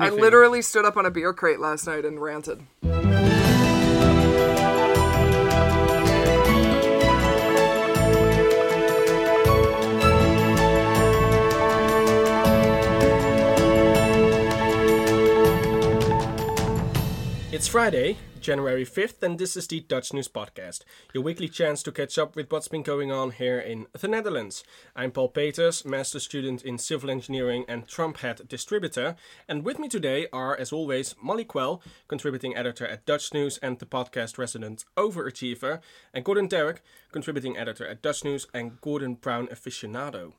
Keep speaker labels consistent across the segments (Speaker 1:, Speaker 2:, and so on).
Speaker 1: I literally stood up on a beer crate last night and ranted.
Speaker 2: It's Friday, January 5th, and this is the Dutch News Podcast, your weekly chance to catch up with what's been going on here in the Netherlands. I'm Paul Peters, master student in civil engineering and Trump Hat distributor, and with me today are, as always, Molly Quell, contributing editor at Dutch News and the podcast resident overachiever, and Gordon Darroch, contributing editor at Dutch News and Gordon Brown aficionado.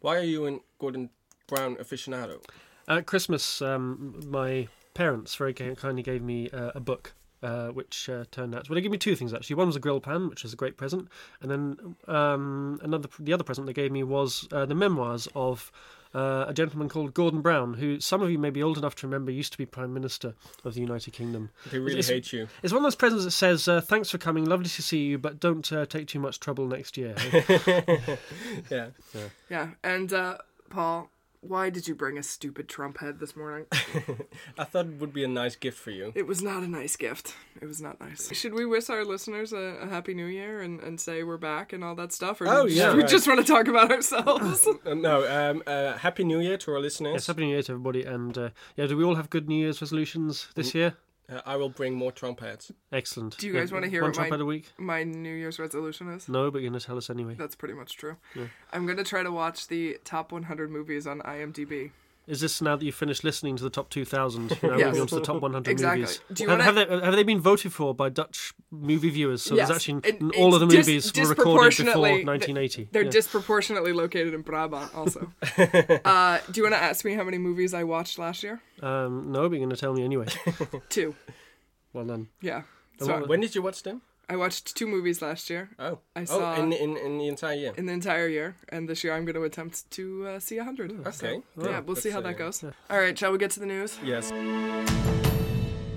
Speaker 2: Why are you in Gordon Brown aficionado?
Speaker 3: At Christmas, um, my parents very kindly gave me uh, a book. Uh, which uh, turned out well, they gave me two things actually. One was a grill pan, which was a great present, and then um, another the other present they gave me was uh, the memoirs of uh, a gentleman called Gordon Brown, who some of you may be old enough to remember used to be Prime Minister of the United Kingdom.
Speaker 2: They really
Speaker 3: It's-
Speaker 2: hate you.
Speaker 3: It's one of those presents that says, uh, "Thanks for coming, lovely to see you, but don't uh, take too much trouble next year."
Speaker 2: Yeah.
Speaker 1: Yeah, and uh, Paul, why did you bring a stupid Trump head this morning?
Speaker 2: I thought it would be a nice gift for you.
Speaker 1: It was not a nice gift. It was not nice. Should we wish our listeners a, a happy new year and, and say we're back and all that stuff? Or
Speaker 2: Oh,
Speaker 1: do
Speaker 2: yeah,
Speaker 1: we
Speaker 2: right.
Speaker 1: just want to talk about ourselves?
Speaker 2: Uh, no, um, uh, happy New Year to our listeners.
Speaker 3: yes, happy New Year to everybody, and uh, yeah, do we all have good New Year's resolutions this year?
Speaker 2: Uh, I will bring more Trump hats.
Speaker 3: Excellent.
Speaker 1: Do you guys
Speaker 3: Yeah,
Speaker 1: wanna hear
Speaker 3: one
Speaker 1: what my-
Speaker 3: ad a week?
Speaker 1: My New Year's resolution is?
Speaker 3: No, but you're going to tell us anyway.
Speaker 1: That's pretty much true. I'm going to try to watch the top 100 movies on IMDb.
Speaker 3: Is this now that you've finished listening to the top 2,000? Now
Speaker 1: Yes.
Speaker 3: moving on to the top 100
Speaker 1: Exactly.
Speaker 3: movies.
Speaker 1: Do you
Speaker 3: have,
Speaker 1: wanna-
Speaker 3: have, they, have they been voted for by Dutch movie viewers? So
Speaker 1: Yes.
Speaker 3: there's actually
Speaker 1: And
Speaker 3: all of the movies
Speaker 1: dis-
Speaker 3: were recorded before 1980.
Speaker 1: They're
Speaker 3: Yeah.
Speaker 1: disproportionately located in Brabant, also. uh, do you want to ask me how many movies I watched last year?
Speaker 3: um, no, but you're going to tell me anyway.
Speaker 1: Two.
Speaker 3: well done.
Speaker 1: Yeah. So
Speaker 2: When did you watch them?
Speaker 1: I watched two movies last year
Speaker 2: Oh,
Speaker 1: I saw-
Speaker 2: oh, in, in in the entire year.
Speaker 1: in the entire year, and this year I'm going to attempt to uh, see a hundred.
Speaker 2: Okay.
Speaker 1: So, yeah,
Speaker 2: Well,
Speaker 1: we'll see how
Speaker 2: that's,
Speaker 1: that goes. All right, shall we get to the news?
Speaker 2: Yes.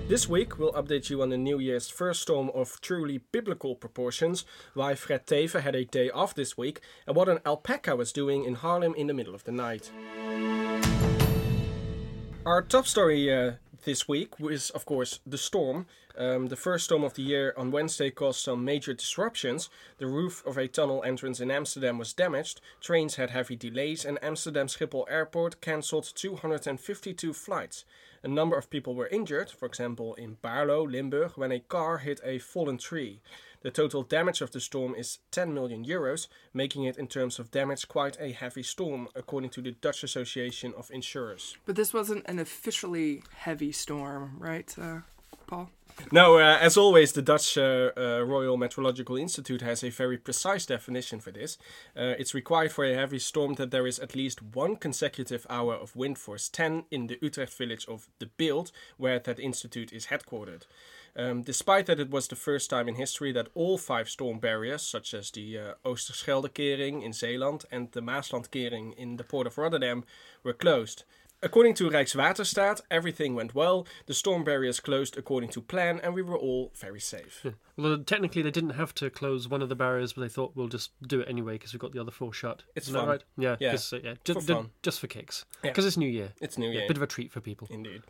Speaker 2: This week, we'll update you on the New Year's first storm of truly biblical proportions, why Fred Teeven had a day off this week, and what an alpaca was doing in Haarlem in the middle of the night. Our top story uh, this week was, of course, the storm. Um, the first storm of the year on Wednesday caused some major disruptions. The roof of a tunnel entrance in Amsterdam was damaged, trains had heavy delays, and Amsterdam Schiphol Airport cancelled 252 flights. A number of people were injured, for example in Baarlo, Limburg, when a car hit a fallen tree. The total damage of the storm is 10 million euros, making it in terms of damage quite a heavy storm, according to the Dutch Association of Insurers.
Speaker 1: But this wasn't an officially heavy storm, right, uh, Paul?
Speaker 2: No, uh, as always, the Dutch uh, uh, Royal Meteorological Institute has a very precise definition for this. Uh, it's required for a heavy storm that there is at least one consecutive hour of wind force 10 in the Utrecht village of De Bilt, where that institute is headquartered. Um, despite that it was the first time in history that all five storm barriers, such as the uh, Oosterschelde-kering in Zeeland and the Maeslant-kering in the port of Rotterdam, were closed. According to Rijkswaterstaat, everything went well, the storm barriers closed according to plan, and we were all very safe.
Speaker 3: Although technically they didn't have to close one of the barriers, but they thought we'll just do it anyway because we've got the other four shut.
Speaker 2: It's
Speaker 3: Isn't
Speaker 2: fun.
Speaker 3: right? Yeah,
Speaker 2: Yeah.
Speaker 3: uh, yeah, ju-
Speaker 2: For
Speaker 3: just for kicks.
Speaker 2: Yeah.
Speaker 3: Because it's New Year.
Speaker 2: It's New
Speaker 3: Yeah,
Speaker 2: Year.
Speaker 3: bit of a treat for people.
Speaker 2: Indeed.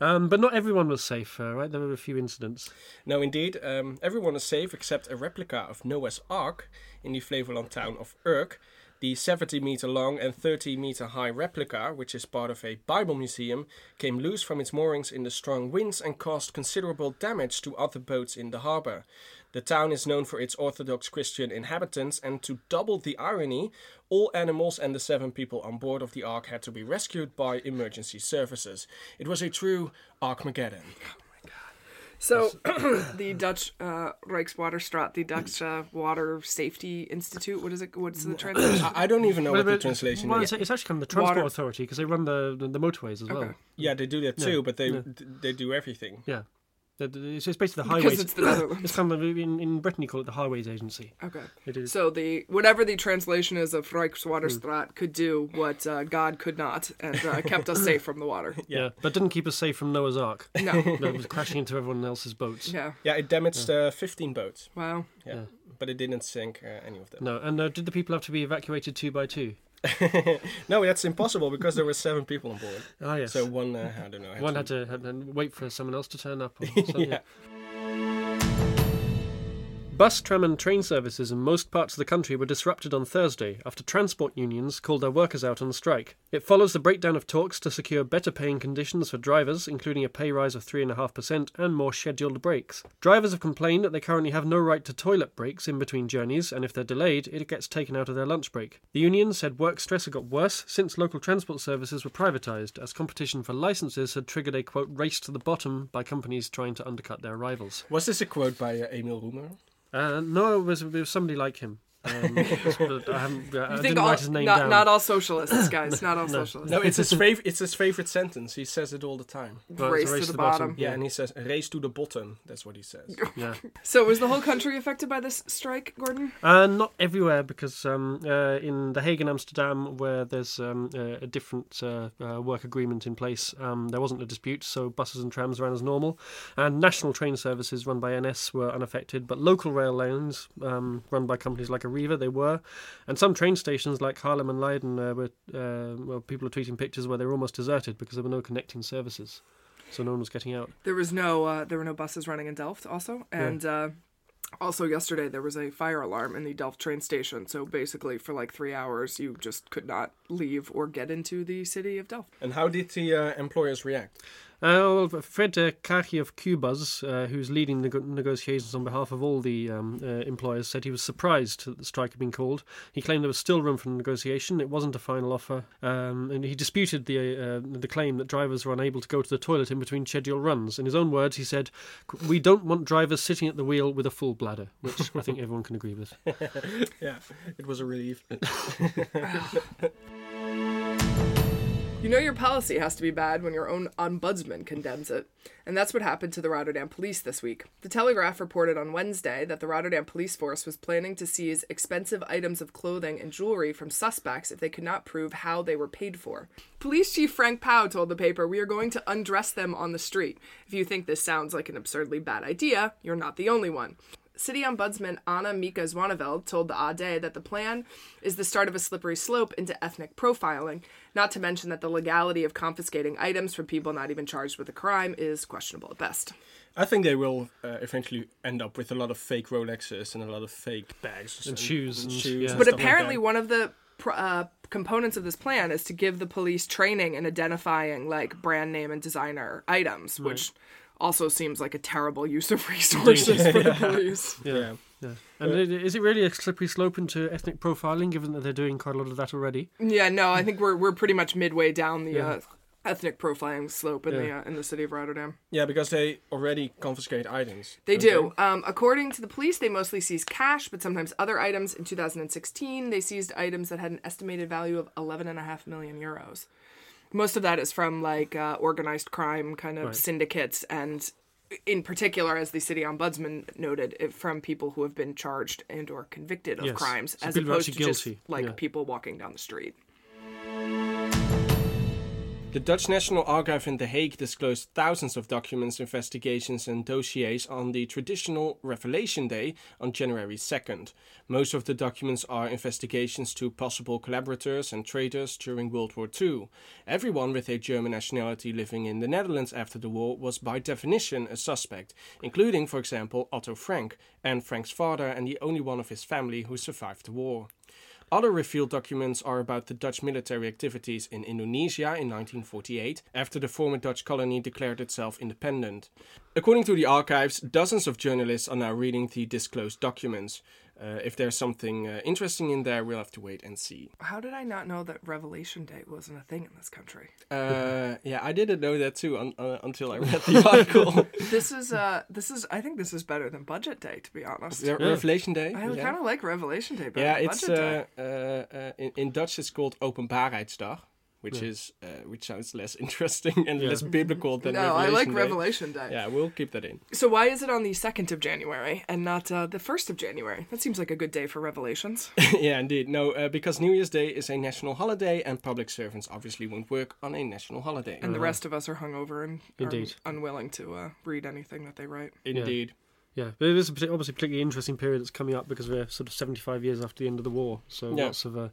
Speaker 3: Um, but not everyone was safe, uh, right? There were a few incidents.
Speaker 2: No, indeed. Um, everyone is safe except a replica of Noah's Ark in the Flevoland town of Urk. The 70 meter long and 30 meter high replica, which is part of a Bible museum, came loose from its moorings in the strong winds and caused considerable damage to other boats in the harbor. The town is known for its Orthodox Christian inhabitants, and to double the irony, all animals and the seven people on board of the Ark had to be rescued by emergency services. It was a true Arkmageddon.
Speaker 1: So, the Dutch uh, Rijkswaterstaat, the Dutch uh, Water Safety Institute, what is it? What's the translation?
Speaker 2: I I don't even know what the
Speaker 3: Well,
Speaker 2: translation
Speaker 3: well,
Speaker 2: is.
Speaker 3: it's, it's actually kind of the Transport
Speaker 1: Water-
Speaker 3: Authority because they run the, the, the motorways as well.
Speaker 2: Yeah, they do that too,
Speaker 3: Yeah,
Speaker 2: but they
Speaker 3: yeah.
Speaker 2: they do everything.
Speaker 3: Yeah. The- the- It's, it's basically the highways.
Speaker 1: Because
Speaker 3: highways.
Speaker 1: it's the Netherlands.
Speaker 3: It's kind of in, in Britain you call it the Highways Agency.
Speaker 1: Okay.
Speaker 3: It is.
Speaker 1: So the whatever the translation is of Rijkswaterstaat
Speaker 3: Hmm.
Speaker 1: could do what uh, God could not, and uh, kept us safe from the water.
Speaker 3: yeah. but didn't keep us safe from Noah's Ark.
Speaker 1: No.
Speaker 3: it was crashing into everyone else's boats.
Speaker 1: Yeah.
Speaker 2: Yeah, it damaged uh, 15 boats.
Speaker 1: Wow.
Speaker 2: Yeah.
Speaker 3: Yeah.
Speaker 2: but it didn't sink uh, any of them.
Speaker 3: No, and uh, did the people have to be evacuated two by two?
Speaker 2: no, that's impossible because there were seven people on board.
Speaker 3: Oh yes.
Speaker 2: So one, uh, I don't know.
Speaker 3: One had to, had to wait for someone else to turn up. Or something.
Speaker 2: yeah.
Speaker 3: Bus, tram, and train services in most parts of the country were disrupted on Thursday after transport unions called their workers out on strike. It follows the breakdown of talks to secure better paying conditions for drivers, including a pay rise of 3.5% and more scheduled breaks. Drivers have complained that they currently have no right to toilet breaks in between journeys, and if they're delayed, it gets taken out of their lunch break. The union said work stress had got worse since local transport services were privatised, as competition for licences had triggered a quote race to the bottom by companies trying to undercut their rivals.
Speaker 2: Was this a quote by uh, Emile Roemer?
Speaker 3: Uh, no, it was, it was somebody like him. Um, I haven't. I
Speaker 1: You
Speaker 3: didn't
Speaker 1: think all,
Speaker 3: write his name
Speaker 1: not,
Speaker 3: down.
Speaker 1: not all socialists, guys. Not all socialists.
Speaker 2: No, it's his favorite. It's his favorite sentence. He says it all the time.
Speaker 3: Well,
Speaker 1: race,
Speaker 3: it's a
Speaker 1: to the, bottom.
Speaker 2: Yeah, and he says "race to the bottom." That's what he says.
Speaker 3: Yeah.
Speaker 1: So was the whole country affected by this strike, Gordon?
Speaker 3: Uh, not everywhere, because um, uh, in The Hague and Amsterdam, where there's um, uh, a different uh, uh, work agreement in place, um, there wasn't a dispute, so buses and trams ran as normal. And national train services run by NS were unaffected, but local rail lanes um, run by companies like Arriva, they were. And some train stations like Haarlem and Leiden, uh, were, uh, well, people are tweeting pictures where they were almost deserted because there were no connecting services. So no one was getting out.
Speaker 1: There was no uh, there were no buses running in Delft also, and uh, also yesterday there was a fire alarm in the Delft train station. So basically, for like three hours, you just could not leave or get into the city of Delft.
Speaker 2: And how did the uh, employers react?
Speaker 3: Uh, well, Fred uh, Kagi of Qbuzz, uh, who's leading nego- negotiations on behalf of all the um, uh, employers, said he was surprised that the strike had been called. He claimed there was still room for negotiation. It wasn't a final offer, um, and he disputed the uh, the claim that drivers were unable to go to the toilet in between scheduled runs. In his own words, he said, "We don't want drivers sitting at the wheel with a full bladder," which I think everyone can agree with.
Speaker 2: Yeah, it was a relief.
Speaker 1: You know your policy has to be bad when your own ombudsman condemns it. And that's what happened to the Rotterdam police this week. The Telegraph reported on Wednesday that the Rotterdam police force was planning to seize expensive items of clothing and jewelry from suspects if they could not prove how they were paid for. Police Chief Frank Powell told the paper, We are going to undress them on the street. If you think this sounds like an absurdly bad idea, you're not the only one. City Ombudsman Anne Mieke Zwaneveld told the AD that the plan is the start of a slippery slope into ethnic profiling, not to mention that the legality of confiscating items from people not even charged with a crime is questionable at best.
Speaker 2: I think they will uh, eventually end up with a lot of fake Rolexes and a lot of fake bags
Speaker 3: And shoes and- yeah.
Speaker 2: and
Speaker 1: But
Speaker 2: stuff like
Speaker 1: apparently,
Speaker 2: that.
Speaker 1: one of the pr- uh, components of this plan is to give the police training in identifying like brand name and designer items, which also seems like a terrible use of resources for the police.
Speaker 2: yeah.
Speaker 3: Yeah. And i- is it really a slippery slope into ethnic profiling, given that they're doing quite a lot of that already?
Speaker 1: Yeah, no, I think we're we're pretty much midway down the
Speaker 3: Yeah.
Speaker 1: uh, ethnic profiling slope in the uh, in the city of Rotterdam.
Speaker 2: Yeah, because they already confiscate items.
Speaker 1: They
Speaker 2: don't
Speaker 1: do. Um, according to the police, they mostly seize cash, but sometimes other items. In 2016, they seized items that had an estimated value of 11.5 million euros. Most of that is from like uh, organized crime kind of
Speaker 3: Right.
Speaker 1: syndicates, and in particular, as the city ombudsman noted, it, from people who have been charged and or convicted of
Speaker 3: Yes.
Speaker 1: crimes,
Speaker 3: So
Speaker 1: as opposed to
Speaker 3: actually
Speaker 1: just like
Speaker 3: Yeah.
Speaker 1: people walking down the street.
Speaker 2: The Dutch National Archive in The Hague disclosed thousands of documents, investigations, and dossiers on the traditional Revelation Day on January 2nd. Most of the documents are investigations to possible collaborators and traitors during World War II. Everyone with a German nationality living in the Netherlands after the war was by definition a suspect, including, for example, Otto Frank, Anne Frank's father, and the only one of his family who survived the war. Other revealed documents are about the Dutch military activities in Indonesia in 1948, after the former Dutch colony declared itself independent. According to the archives, dozens of journalists are now reading the disclosed documents. Uh, if there's something uh, interesting in there, we'll have to wait and see.
Speaker 1: How did I not know that Revelation Day wasn't a thing in this country?
Speaker 2: Uh, yeah, I didn't know that too un- uh, until I read the article.
Speaker 1: This is uh this is I think this is better than Budget Day to be honest.
Speaker 2: Re- Revelation Day.
Speaker 1: I
Speaker 2: yeah.
Speaker 1: kind of like Revelation Day better
Speaker 2: Yeah,
Speaker 1: than
Speaker 2: it's
Speaker 1: Budget Day.
Speaker 2: uh, uh, uh, in, in Dutch it's called Openbaarheidsdag, which is uh, which sounds less interesting and
Speaker 3: Yeah.
Speaker 2: less biblical than
Speaker 1: No, I like
Speaker 2: Day.
Speaker 1: Revelation Day.
Speaker 2: Yeah, we'll keep that in.
Speaker 1: So why is it on the second of January and not uh, the first of January? That seems like a good day for revelations.
Speaker 2: yeah, indeed. No, uh, because New Year's Day is a national holiday, and public servants obviously won't work on a national holiday.
Speaker 1: And the rest of us are hungover and are
Speaker 3: Indeed.
Speaker 1: unwilling to uh, read anything that they write.
Speaker 2: Indeed.
Speaker 3: Yeah, but it is a obviously a particularly interesting period that's coming up because we're sort of 75 years after the end of the war. So
Speaker 2: Yeah.
Speaker 3: lots of, uh,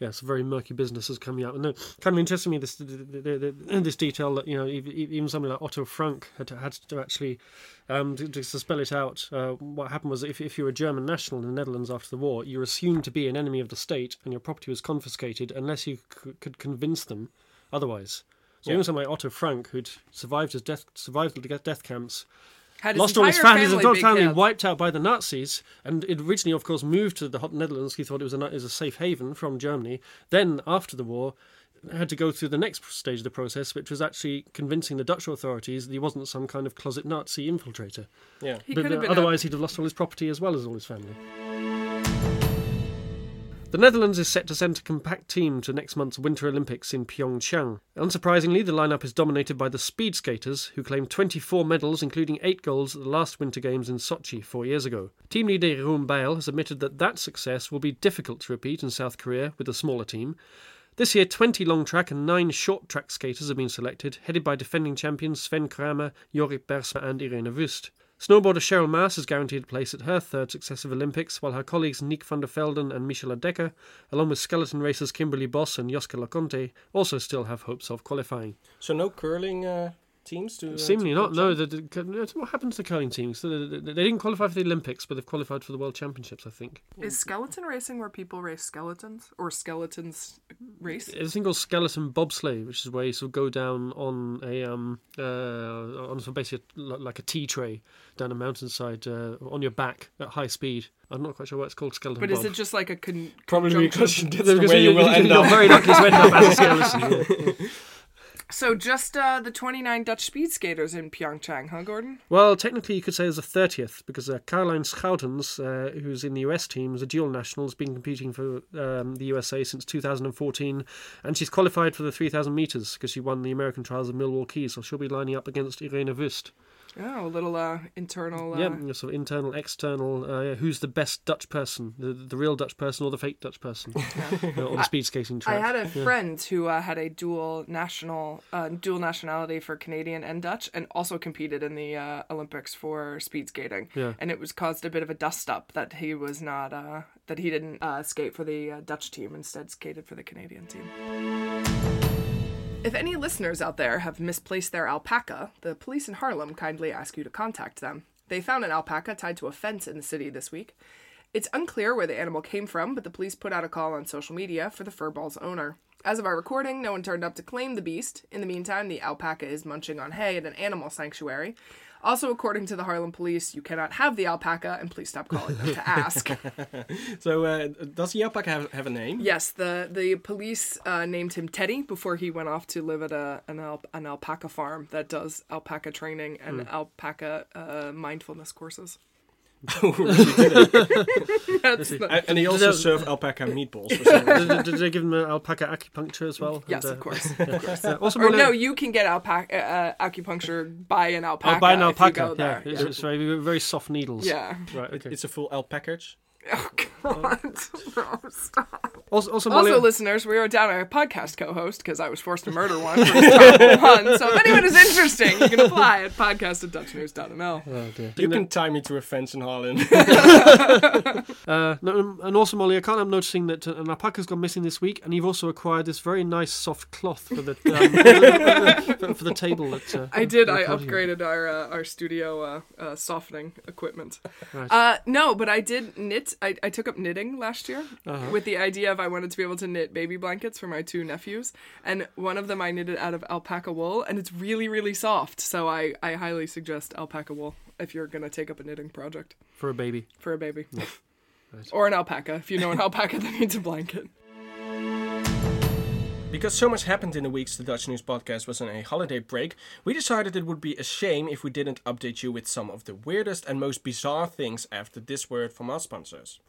Speaker 3: yeah, some very murky business businesses coming up. And kind of interesting me this the, the, the, this detail that you know ev- ev- even somebody like Otto Frank had to, had to actually um, to, to spell it out. Uh, what happened was if if you were a German national in the Netherlands after the war, you were assumed to be an enemy of the state, and your property was confiscated unless you c- could convince them otherwise. So
Speaker 2: Yeah.
Speaker 3: even somebody like Otto Frank, who'd survived his death, survived the death camps,
Speaker 1: Had
Speaker 3: lost all his
Speaker 1: entire
Speaker 3: family, his
Speaker 1: family
Speaker 3: entire family
Speaker 1: killed.
Speaker 3: wiped out by the Nazis, and it originally, of course, moved to the hot Netherlands. He thought it was a, is a safe haven from Germany. Then, after the war, had to go through the next stage of the process, which was actually convincing the Dutch authorities that he wasn't some kind of closet Nazi infiltrator.
Speaker 2: Yeah.
Speaker 1: He
Speaker 3: But,
Speaker 1: could have
Speaker 3: uh,
Speaker 1: been. a-
Speaker 3: otherwise, he'd have lost all his property as well as all his family. The Netherlands is set to send a compact team to next month's Winter Olympics in Pyeongchang. Unsurprisingly, the lineup is dominated by the speed skaters, who claimed 24 medals, including 8 golds at the last Winter Games in Sochi four years ago. Team leader Jeroen Bijl has admitted that that success will be difficult to repeat in South Korea with a smaller team. This year, 20 long track and 9 short track skaters have been selected, headed by defending champions Sven Kramer, Jorrit Bergsma, and Ireen Wüst. Snowboarder Cheryl Maas is guaranteed a place at her third successive Olympics, while her colleagues Niek van der Velden and Michelle Dekker, along with skeleton racers Kimberley Bos and Joska Le Conté, also still have hopes of qualifying.
Speaker 2: So no curling uh, teams to. Uh,
Speaker 3: Seemingly
Speaker 2: to
Speaker 3: not. No, the, the, what happened to the curling teams? They, they- they didn't qualify for the Olympics, but they've qualified for the World Championships, I think.
Speaker 1: Is skeleton racing where people race skeletons or skeletons race?
Speaker 3: There's a thing called skeleton bobsleigh, which is where you sort of go down on a um uh on sort of basically like a tea tray down a mountainside uh, on your back at high speed. I'm not quite sure what it's called. Skeleton
Speaker 1: But
Speaker 3: bob.
Speaker 1: is it just like a con-
Speaker 2: Probably
Speaker 1: conjunction?
Speaker 2: because that's
Speaker 3: Because
Speaker 2: where you will end
Speaker 3: you're
Speaker 2: up.
Speaker 3: very likely to end up as a skeleton.
Speaker 1: So just uh, the 29 Dutch speed skaters in Pyeongchang, huh, Gordon?
Speaker 3: Well, technically, you could say there's a 30th because uh, Carlijn Schoutens, uh, who's in the US team, is a dual national, has been competing for um, the USA since 2014, and she's qualified for the 3,000 metres because she won the American trials of Milwaukee, so she'll be lining up against Ireen Wüst.
Speaker 1: Oh, a little uh, internal. Uh,
Speaker 3: Yeah, your sort of internal, external. Uh, yeah, who's the best Dutch person? The, the real Dutch person or the fake Dutch person? You know, on the speed skating track.
Speaker 1: I had a friend who uh, had a dual national, uh, dual nationality for Canadian and Dutch, and also competed in the uh, Olympics for speed skating.
Speaker 3: Yeah.
Speaker 1: And it was caused a bit of a dust up that he was not, uh, that he didn't uh, skate for the uh, Dutch team, instead skated for the Canadian team. If any listeners out there have misplaced their alpaca, the police in Haarlem kindly ask you to contact them. They found an alpaca tied to a fence in the city this week. It's unclear where the animal came from, but the police put out a call on social media for the furball's owner. As of our recording, no one turned up to claim the beast. In the meantime, the alpaca is munching on hay at an animal sanctuary. Also, according to the Haarlem police, you cannot have the alpaca, and please stop calling them to ask.
Speaker 2: So uh, does the alpaca have, have a name?
Speaker 1: Yes, the the police uh, named him Teddy before he went off to live at a an, al- an alpaca farm that does alpaca training and alpaca uh, mindfulness courses. That's the-
Speaker 2: A- And he also served alpaca meatballs. For
Speaker 3: did, did they give him an alpaca acupuncture as well?
Speaker 1: yes,
Speaker 3: And, uh,
Speaker 1: of course. Of course.
Speaker 3: yeah. Also,
Speaker 1: Or
Speaker 3: Molly-
Speaker 1: no, you can get alpaca uh, acupuncture by an alpaca.
Speaker 3: Oh, by an
Speaker 1: if you
Speaker 3: alpaca.
Speaker 1: go
Speaker 3: Yeah,
Speaker 1: there.
Speaker 3: it's,
Speaker 1: Yeah.
Speaker 3: it's very, very soft needles.
Speaker 1: Yeah.
Speaker 3: Right. Okay.
Speaker 2: It's a full alpackage.
Speaker 1: Oh God! No, stop.
Speaker 3: Also, also, Molly,
Speaker 1: Also, listeners, we wrote down a podcast co-host because I was forced to murder one for his one. So if anyone is interesting, you can apply at podcast at dutchnews.nl.
Speaker 3: Oh, dear.
Speaker 2: You can tie me to a fence in Holland.
Speaker 3: Uh, no, um, and also, Molly, I can't help noticing that uh, an alpaca's gone missing this week, and you've also acquired this very nice soft cloth for the um, for, for the table. That uh,
Speaker 1: I did. I
Speaker 3: recording on.
Speaker 1: upgraded our uh, our studio uh, uh, softening equipment.
Speaker 3: Right.
Speaker 1: Uh, no, but I did knit. I, I took up knitting last year
Speaker 3: Uh-huh.
Speaker 1: with the idea of I wanted to be able to knit baby blankets for my two nephews, and one of them I knitted out of alpaca wool, and it's really really soft. So I I highly suggest alpaca wool if you're gonna take up a knitting project
Speaker 3: for a baby.
Speaker 1: for a baby.
Speaker 3: Right.
Speaker 1: Or an alpaca, if you know an alpaca that needs a blanket.
Speaker 2: Because so much happened in the weeks the Dutch News Podcast was on a holiday break, we decided it would be a shame if we didn't update you with some of the weirdest and most bizarre things after this word from our sponsors.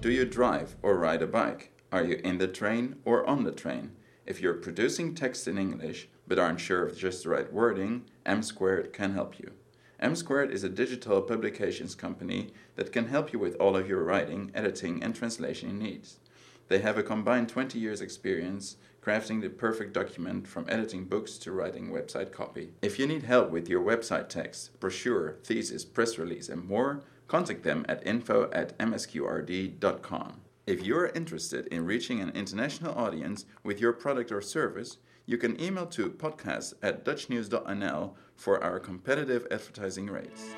Speaker 4: Do you drive or ride a bike? Are you in the train or on the train? If you're producing text in English but aren't sure of just the right wording, M Squared can help you. M Squared is a digital publications company that can help you with all of your writing, editing, and translation needs. They have a combined 20 years experience crafting the perfect document from editing books to writing website copy. If you need help with your website text, brochure, thesis, press release, and more, contact them at info at msqrd.com. If you're interested in reaching an international audience with your product or service, you can email to podcast at dutchnews.nl for our competitive advertising rates.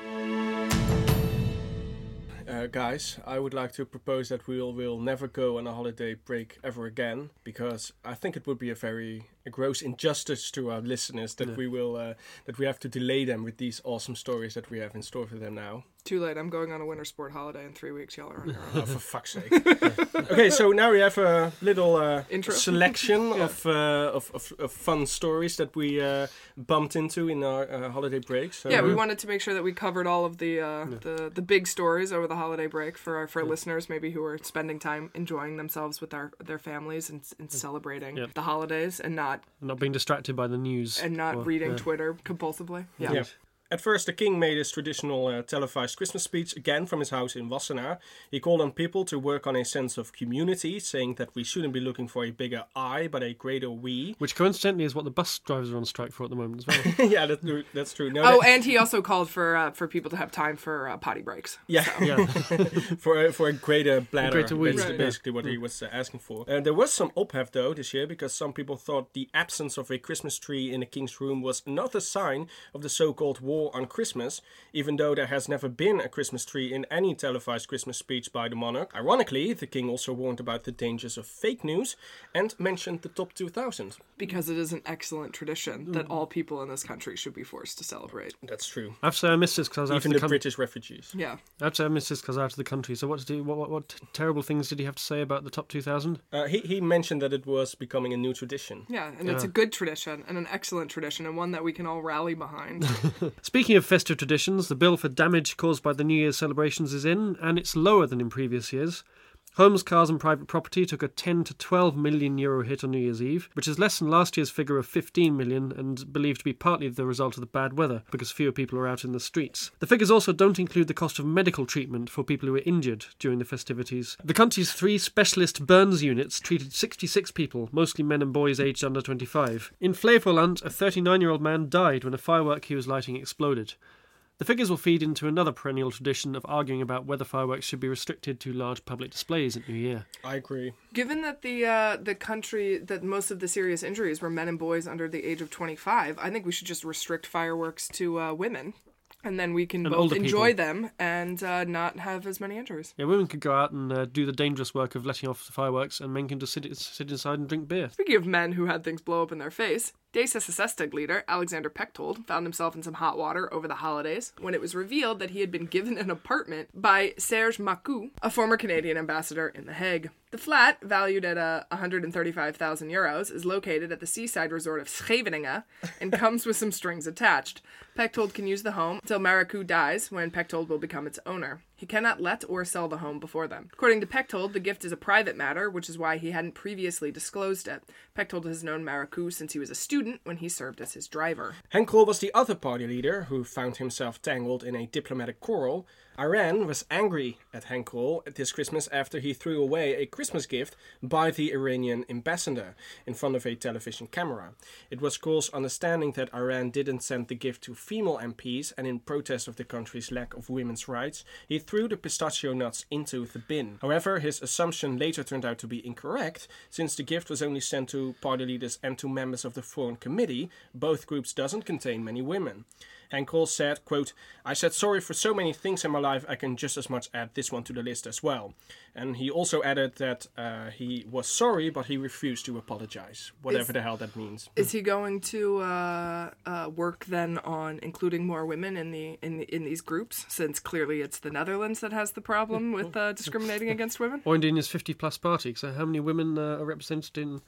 Speaker 2: Uh, guys, I would like to propose that we will, will never go on a holiday break ever again because I think it would be a very a gross injustice to our listeners that we will uh, that we have to delay them with these awesome stories that we have in store for them now.
Speaker 1: Too late. I'm going on a winter sport holiday in three weeks. Y'all are on your own.
Speaker 2: Oh, for fuck's sake! okay, so now we have a little uh,
Speaker 1: Intro?
Speaker 2: selection of, uh, of, of of fun stories that we uh, bumped into in our uh, holiday break. So,
Speaker 1: Yeah, we wanted to make sure that we covered all of the uh, the the big stories over the holiday break for our for our listeners, maybe who are spending time enjoying themselves with our their families and, and celebrating
Speaker 3: Yeah.
Speaker 1: the holidays and not
Speaker 3: Not being distracted by the news.
Speaker 1: and not
Speaker 3: or-
Speaker 1: reading
Speaker 3: yeah.
Speaker 1: Twitter compulsively. Yeah.
Speaker 2: Yeah. At first, the king made his traditional uh, televised Christmas speech again from his house in Wassenaar. He called on people to work on a sense of community, saying that we shouldn't be looking for a bigger I, but a greater we.
Speaker 3: Which coincidentally is what the bus drivers are on strike for at the moment as well.
Speaker 2: yeah, that's true. That's true. No,
Speaker 1: Oh,
Speaker 2: that-
Speaker 1: and he also called for uh, for people to have time for uh, potty breaks.
Speaker 2: yeah,
Speaker 3: yeah.
Speaker 2: for a, for a greater bladder.
Speaker 3: greater we.
Speaker 2: That's
Speaker 1: Right.
Speaker 2: basically what he was uh, asking for. Uh, there was some ophef though this year because some people thought the absence of a Christmas tree in the king's room was not a sign of the so-called war on Christmas, even though there has never been a Christmas tree in any televised Christmas speech by the monarch. Ironically, the king also warned about the dangers of fake news and mentioned the top 2000.
Speaker 1: Because it is an excellent tradition that all people in this country should be forced to celebrate.
Speaker 2: That's true.
Speaker 3: I have to say I missed this because I was out
Speaker 2: Even
Speaker 3: of
Speaker 2: the
Speaker 3: the country.
Speaker 2: British refugees.
Speaker 1: Yeah.
Speaker 3: I have to say I missed this because I was out of the country. So what did he, what, what what terrible things did he have to say about the top 2000?
Speaker 2: Uh, he, he mentioned that it was becoming a new tradition.
Speaker 1: Yeah, and it's a good tradition and an excellent tradition and one that we can all rally behind.
Speaker 3: Speaking of festive traditions, the bill for damage caused by the New Year's celebrations is in, and it's lower than in previous years. Homes, cars, and private property took a 10 to 12 million euro hit on New Year's Eve, which is less than last year's figure of 15 million and believed to be partly the result of the bad weather because fewer people are out in the streets. The figures also don't include the cost of medical treatment for people who were injured during the festivities. The country's three specialist burns units treated 66 people, mostly men and boys aged under 25. In Flevoland, a 39 year old man died when a firework he was lighting exploded. The figures will feed into another perennial tradition of arguing about whether fireworks should be restricted to large public displays at New Year.
Speaker 2: I agree.
Speaker 1: Given that the uh, the country that most of the serious injuries were men and boys under the age of 25, I think we should just restrict fireworks to uh, women, and then we can
Speaker 3: And
Speaker 1: both enjoy
Speaker 3: people.
Speaker 1: them and uh, not have as many injuries.
Speaker 3: Yeah, women could go out and uh, do the dangerous work of letting off the fireworks, and men can just sit, sit inside and drink beer.
Speaker 1: Speaking of men who had things blow up in their face, D66 leader Alexander Pechtold found himself in some hot water over the holidays when it was revealed that he had been given an apartment by Serge Marcoux, a former Canadian ambassador in The Hague. The flat, valued at uh, 135,000 euros, is located at the seaside resort of Scheveningen and comes with some strings attached. Pechtold can use the home until Marcoux dies, when Pechtold will become its owner. He cannot let or sell the home before them. According to Pechtold, the gift is a private matter, which is why he hadn't previously disclosed it. Pechtold has known Marcoux since he was a student when he served as his driver.
Speaker 2: Henkel was the other party leader who found himself tangled in a diplomatic quarrel. Iran was angry at Henk Krol this Christmas after he threw away a Christmas gift by the Iranian ambassador in front of a television camera. It was Krol's understanding that Iran didn't send the gift to female MPs, and in protest of the country's lack of women's rights, he threw the pistachio nuts into the bin. However, his assumption later turned out to be incorrect, since the gift was only sent to party leaders and to members of the Foreign Committee. Both groups doesn't contain many women. Henk Krol said, quote, I said sorry for so many things in my life, I can just as much add this one to the list as well. And he also added that uh, he was sorry, but he refused to apologize, whatever
Speaker 1: Is-
Speaker 2: the hell that means.
Speaker 1: Is he going to uh, uh, work then on including more women in the in the, in these groups? Since clearly it's the Netherlands that has the problem with uh, discriminating against women.
Speaker 3: Or indeed in his 50 plus party. So, how many women uh, are represented in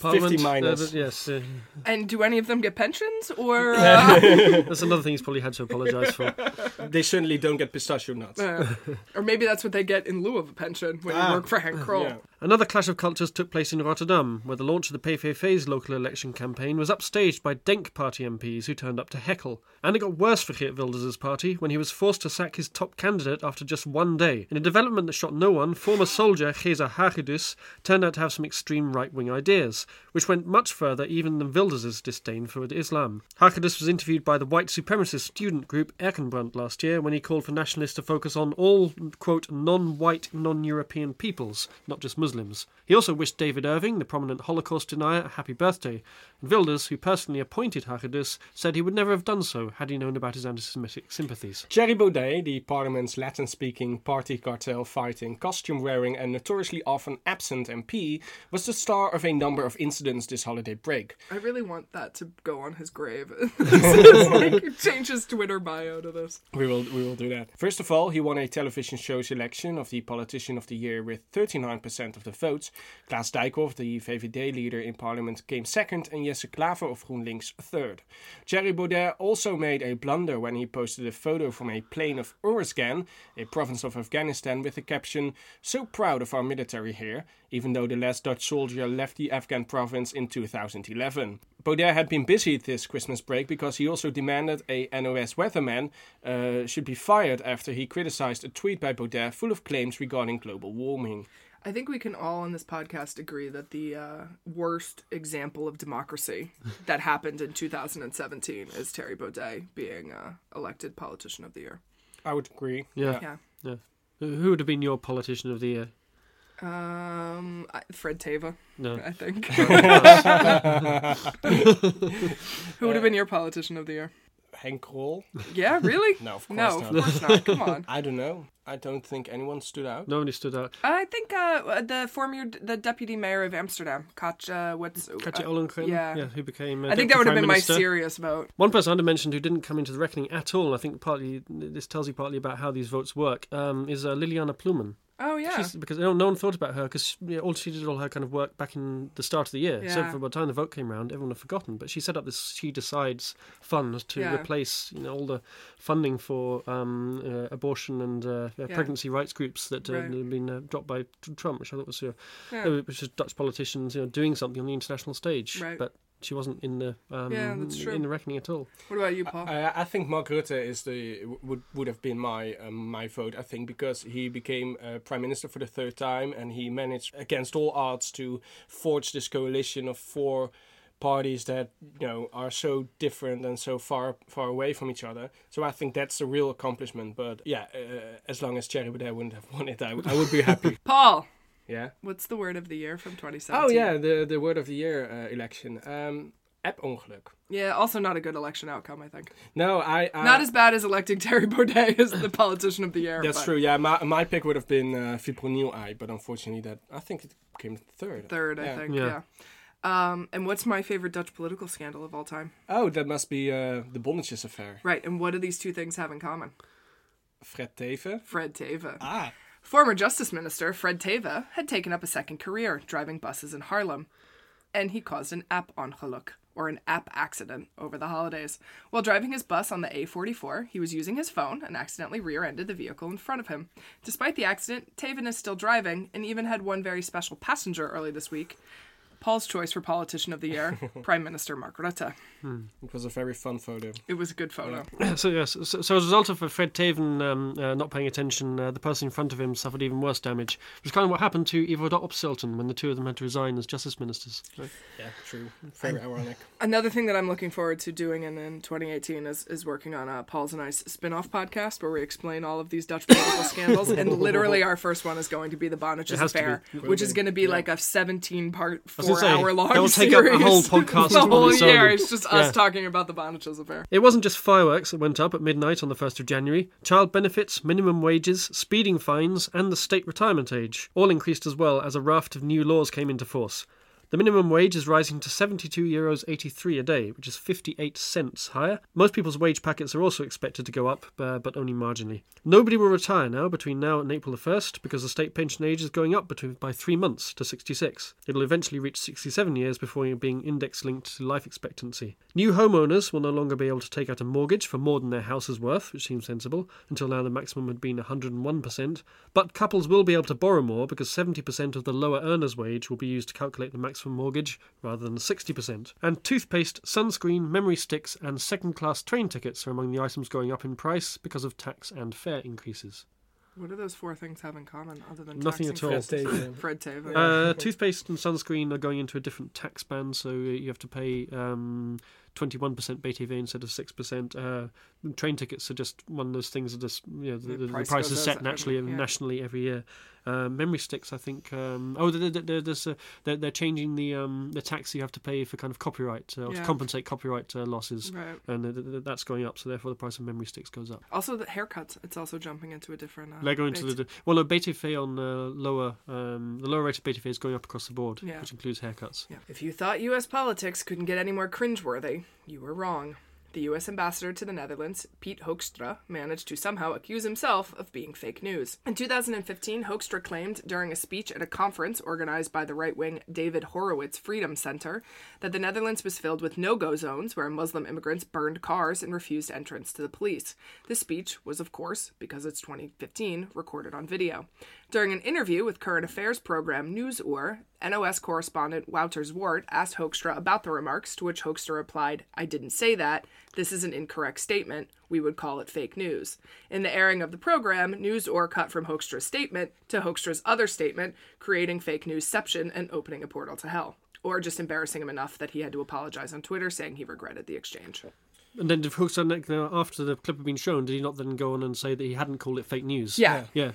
Speaker 3: Parliament?
Speaker 2: minus.
Speaker 3: Uh, yes, uh,
Speaker 1: And do any of them get pensions or? Uh,
Speaker 3: that's another thing he's probably had to apologise for.
Speaker 2: They certainly don't get pistachio nuts.
Speaker 1: uh, or maybe that's what they get in lieu of a pension when
Speaker 2: Ah,
Speaker 1: you work for Henk Krol.
Speaker 2: yeah.
Speaker 3: Another clash of cultures took place in Rotterdam, where the launch of the PVV's local election campaign was upstaged by Denk party MPs who turned up to heckle. And it got worse for Geert Wilders' party when he was forced to sack his top candidate after just one day. In a development that shocked no one, former soldier Geza Hagedus turned out to have some extreme right-wing ideas, which went much further even than Wilders' disdain for Islam. Hagedus was interviewed by the white supremacist student group Erkenbrand last year when he called for nationalists to focus on all, quote, non-white, non-European peoples, not just Muslims. He also wished David Irving, the prominent Holocaust denier, a happy birthday. And Wilders, who personally appointed Hagedus, said he would never have done so had he known about his anti-Semitic sympathies.
Speaker 2: Thierry Baudet, the parliament's Latin speaking, party cartel fighting, costume wearing, and notoriously often absent MP, was the star of a number of incidents this holiday break.
Speaker 1: I really want that to go on his grave. like, change his Twitter bio to this.
Speaker 2: We will we will do that. First of all, he won a television show's election of the Politician of the Year with 39% of the votes. Klaas Dijkhoff, the VVD leader in parliament, came second, and Jesse Klaver of GroenLinks third. Thierry Baudet also made a blunder when he posted a photo from a plane of Uruzgan, a province of Afghanistan, with the caption, So proud of our military here, even though the last Dutch soldier left the Afghan province in 2011. Baudet had been busy this Christmas break because he also demanded a NOS weatherman uh, should be fired after he criticized a tweet by Baudet full of claims regarding global warming.
Speaker 1: I think we can all on this podcast agree that the uh, worst example of democracy that happened in 2017 is Thierry Baudet being uh, elected politician of the year.
Speaker 2: I would agree.
Speaker 3: Yeah.
Speaker 1: Yeah.
Speaker 3: yeah. Who would have been your politician of the year?
Speaker 1: Um, I- Fred Teeven,
Speaker 3: No.
Speaker 1: I think. Who would have been your politician of the year?
Speaker 2: Henk Krol?
Speaker 1: Yeah, really?
Speaker 2: No, of course
Speaker 1: no,
Speaker 2: not.
Speaker 1: of course not. Come on.
Speaker 2: I don't know. I don't think anyone stood out.
Speaker 3: Nobody stood out.
Speaker 1: I think uh, the former the deputy mayor of Amsterdam, Katja, what's
Speaker 3: Katja
Speaker 1: uh,
Speaker 3: Ollongren,
Speaker 1: yeah.
Speaker 3: who became. Uh,
Speaker 1: I think that would have
Speaker 3: Prime
Speaker 1: been my serious vote.
Speaker 3: One person I mentioned who didn't come into the reckoning at all, I think partly this tells you partly about how these votes work, um, is uh, Lilianne Ploumen.
Speaker 1: Oh yeah,
Speaker 3: She's, because no, no one thought about her because you know, all she did all her kind of work back in the start of the year. So
Speaker 1: Yeah.
Speaker 3: by the time the vote came round, everyone had forgotten. But she set up this She Decides fund to
Speaker 1: Yeah.
Speaker 3: replace you know all the funding for um, uh, abortion and uh, uh,
Speaker 1: Yeah.
Speaker 3: pregnancy rights groups that uh,
Speaker 1: Right.
Speaker 3: had been uh, dropped by Tr- Trump, which I thought was uh,
Speaker 1: Yeah.
Speaker 3: which is Dutch politicians you know doing something on the international stage.
Speaker 1: Right.
Speaker 3: But she wasn't in the um,
Speaker 1: Yeah, that's true.
Speaker 3: in the reckoning at all.
Speaker 1: What about you, Paul?
Speaker 2: I, I think Mark Rutte is the would would have been my um, my vote. I think because he became uh, prime minister for the third time and he managed against all odds to forge this coalition of four parties that you know are so different and so far far away from each other. So I think that's a real accomplishment. But yeah, uh, as long as Thierry Baudet wouldn't have won it, I, would- I would be happy.
Speaker 1: Paul,
Speaker 2: yeah.
Speaker 1: what's the word of the year from 2017?
Speaker 2: Oh yeah, the the word of the year uh, election. Um, app-ongeluk.
Speaker 1: Yeah, also not a good election outcome, I think.
Speaker 2: No, I, I
Speaker 1: not as bad as electing Thierry Baudet as the politician of the year.
Speaker 2: That's
Speaker 1: but
Speaker 2: true. Yeah, my my pick would have been uh, Fipronil Eye, but unfortunately, that I think it came third.
Speaker 1: Third, I think.
Speaker 3: Yeah.
Speaker 1: Yeah. Um, and what's my favorite Dutch political scandal of all time?
Speaker 2: Oh, that must be uh, the Bonnetjes affair.
Speaker 1: Right, and what do these two things have in common?
Speaker 2: Fred Teeven.
Speaker 1: Fred Teeven.
Speaker 2: Ah,
Speaker 1: Former Justice Minister Fred Teeven had taken up a second career driving buses in Haarlem, and he caused an app ongeluk, or an app accident, over the holidays. While driving his bus on the A44, he was using his phone and accidentally rear ended the vehicle in front of him. Despite the accident, Teeven is still driving and even had one very special passenger early this week. Paul's choice for politician of the year, Prime Minister Mark Rutte.
Speaker 2: it was a very fun photo.
Speaker 1: It was a good photo.
Speaker 3: So yes, so, so as a result of Fred Teeven um, uh, not paying attention, uh, the person in front of him suffered even worse damage. Which is kind of what happened to Ivo Opstelten when the two of them had to resign as justice ministers. Right?
Speaker 2: Yeah, true. Very ironic.
Speaker 1: Another thing that I'm looking forward to doing in, in 2018 is, is working on uh, Paul's and I's spin off podcast where we explain all of these Dutch political scandals. And literally, our first one is going to be the Bonnetjes
Speaker 3: It has to
Speaker 1: Affair, which is going to be like a 17 part,
Speaker 3: was
Speaker 1: four
Speaker 3: say,
Speaker 1: hour long
Speaker 3: will take up a whole podcast
Speaker 1: the whole year. It's just
Speaker 3: Yeah.
Speaker 1: us talking about the Bonnetjes Affair.
Speaker 3: It wasn't just fireworks that went up at midnight on the 1st of January. Child benefits, minimum wages, speeding fines, and the state retirement age all increased as well as a raft of new laws came into force. The minimum wage is rising to 72 euros 83 a day, which is 58 cents higher. Most people's wage packets are also expected to go up, uh, but only marginally. Nobody will retire now between now and April the 1st because the state pension age is going up between, by three months to 66. It'll eventually reach 67 years before being index linked to life expectancy. New homeowners will no longer be able to take out a mortgage for more than their house is worth, which seems sensible. Until now, the maximum had been 101%. But couples will be able to borrow more because 70% of the lower earner's wage will be used to calculate the maximum mortgage rather than 60%. And toothpaste, sunscreen, memory sticks, and second class train tickets are among the items going up in price because of tax and fare increases.
Speaker 1: What do those four things have in common other than
Speaker 3: Nothing at all.
Speaker 1: Fred-
Speaker 2: Fred Teeven.
Speaker 1: Fred
Speaker 3: Uh, toothpaste and sunscreen are going into a different tax band, so you have to pay um, 21% BTW instead of 6%. Uh, train tickets are just one of those things that just, you know, the,
Speaker 1: The
Speaker 3: the,
Speaker 1: price
Speaker 3: price is set
Speaker 1: every- yeah.
Speaker 3: nationally every year. Uh, memory sticks, I think. Um, oh, there- there's a, they're, they're changing the um, the tax you have to pay for kind of copyright, uh,
Speaker 1: Yeah.
Speaker 3: to compensate copyright uh, losses.
Speaker 1: right.
Speaker 3: And uh, th- th- that's going up, so therefore the price of memory sticks goes up.
Speaker 1: Also, the haircuts. It's also jumping into a different. Uh,
Speaker 3: They're going to the well, no, BTW on uh, lower, um, the lower rate of BTW is going up across the board,
Speaker 1: Yeah.
Speaker 3: which includes haircuts.
Speaker 1: Yeah. If you thought U.S. politics couldn't get any more cringeworthy, you were wrong. The U.S. ambassador to the Netherlands, Pete Hoekstra, managed to somehow accuse himself of being fake news. In 2015, Hoekstra claimed during a speech at a conference organized by the right wing David Horowitz Freedom Center that the Netherlands was filled with no go zones where Muslim immigrants burned cars and refused entrance to the police. This speech was, of course, because it's 2015, recorded on video. During an interview with current affairs program Nieuwsuur, NOS correspondent Wouter Zwart asked Hoekstra about the remarks, to which Hoekstra replied, I didn't say that. This is an incorrect statement. We would call it fake news. In the airing of the program, Nieuwsuur cut from Hoekstra's statement to Hoekstra's other statement, creating fake newsception and opening a portal to hell. Or just embarrassing him enough that he had to apologize on Twitter, saying he regretted the exchange.
Speaker 3: And then, did Hoekstra, uh, after the clip had been shown, did he not then go on and say that he hadn't called it fake news?
Speaker 1: Yeah,
Speaker 3: Yeah.
Speaker 2: Yeah,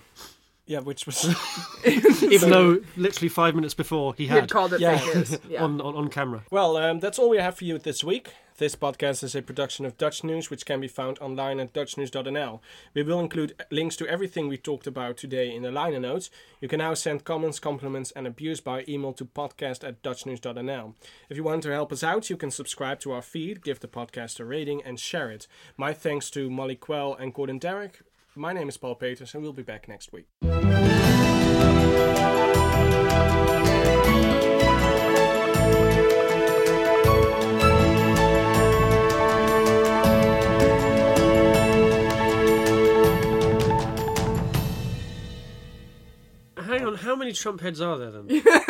Speaker 2: which was
Speaker 3: Even though literally five minutes before he
Speaker 1: he had
Speaker 3: had,
Speaker 1: called it
Speaker 2: Yeah.
Speaker 1: fake news. Yeah.
Speaker 3: on, on on camera.
Speaker 2: well. Um, that's all we have for you this week. This podcast is a production of Dutch News, which can be found online at dutchnews.nl. We will include links to everything we talked about today in the liner notes. You can now send comments, compliments, and abuse by email to podcast at dutchnews.nl. If you want to help us out, you can subscribe to our feed, give the podcast a rating, and share it. My thanks to Molly Quell and Gordon Darroch. My name is Paul Peters, and we'll be back next week.
Speaker 3: Hang on, how many Trump heads are there then?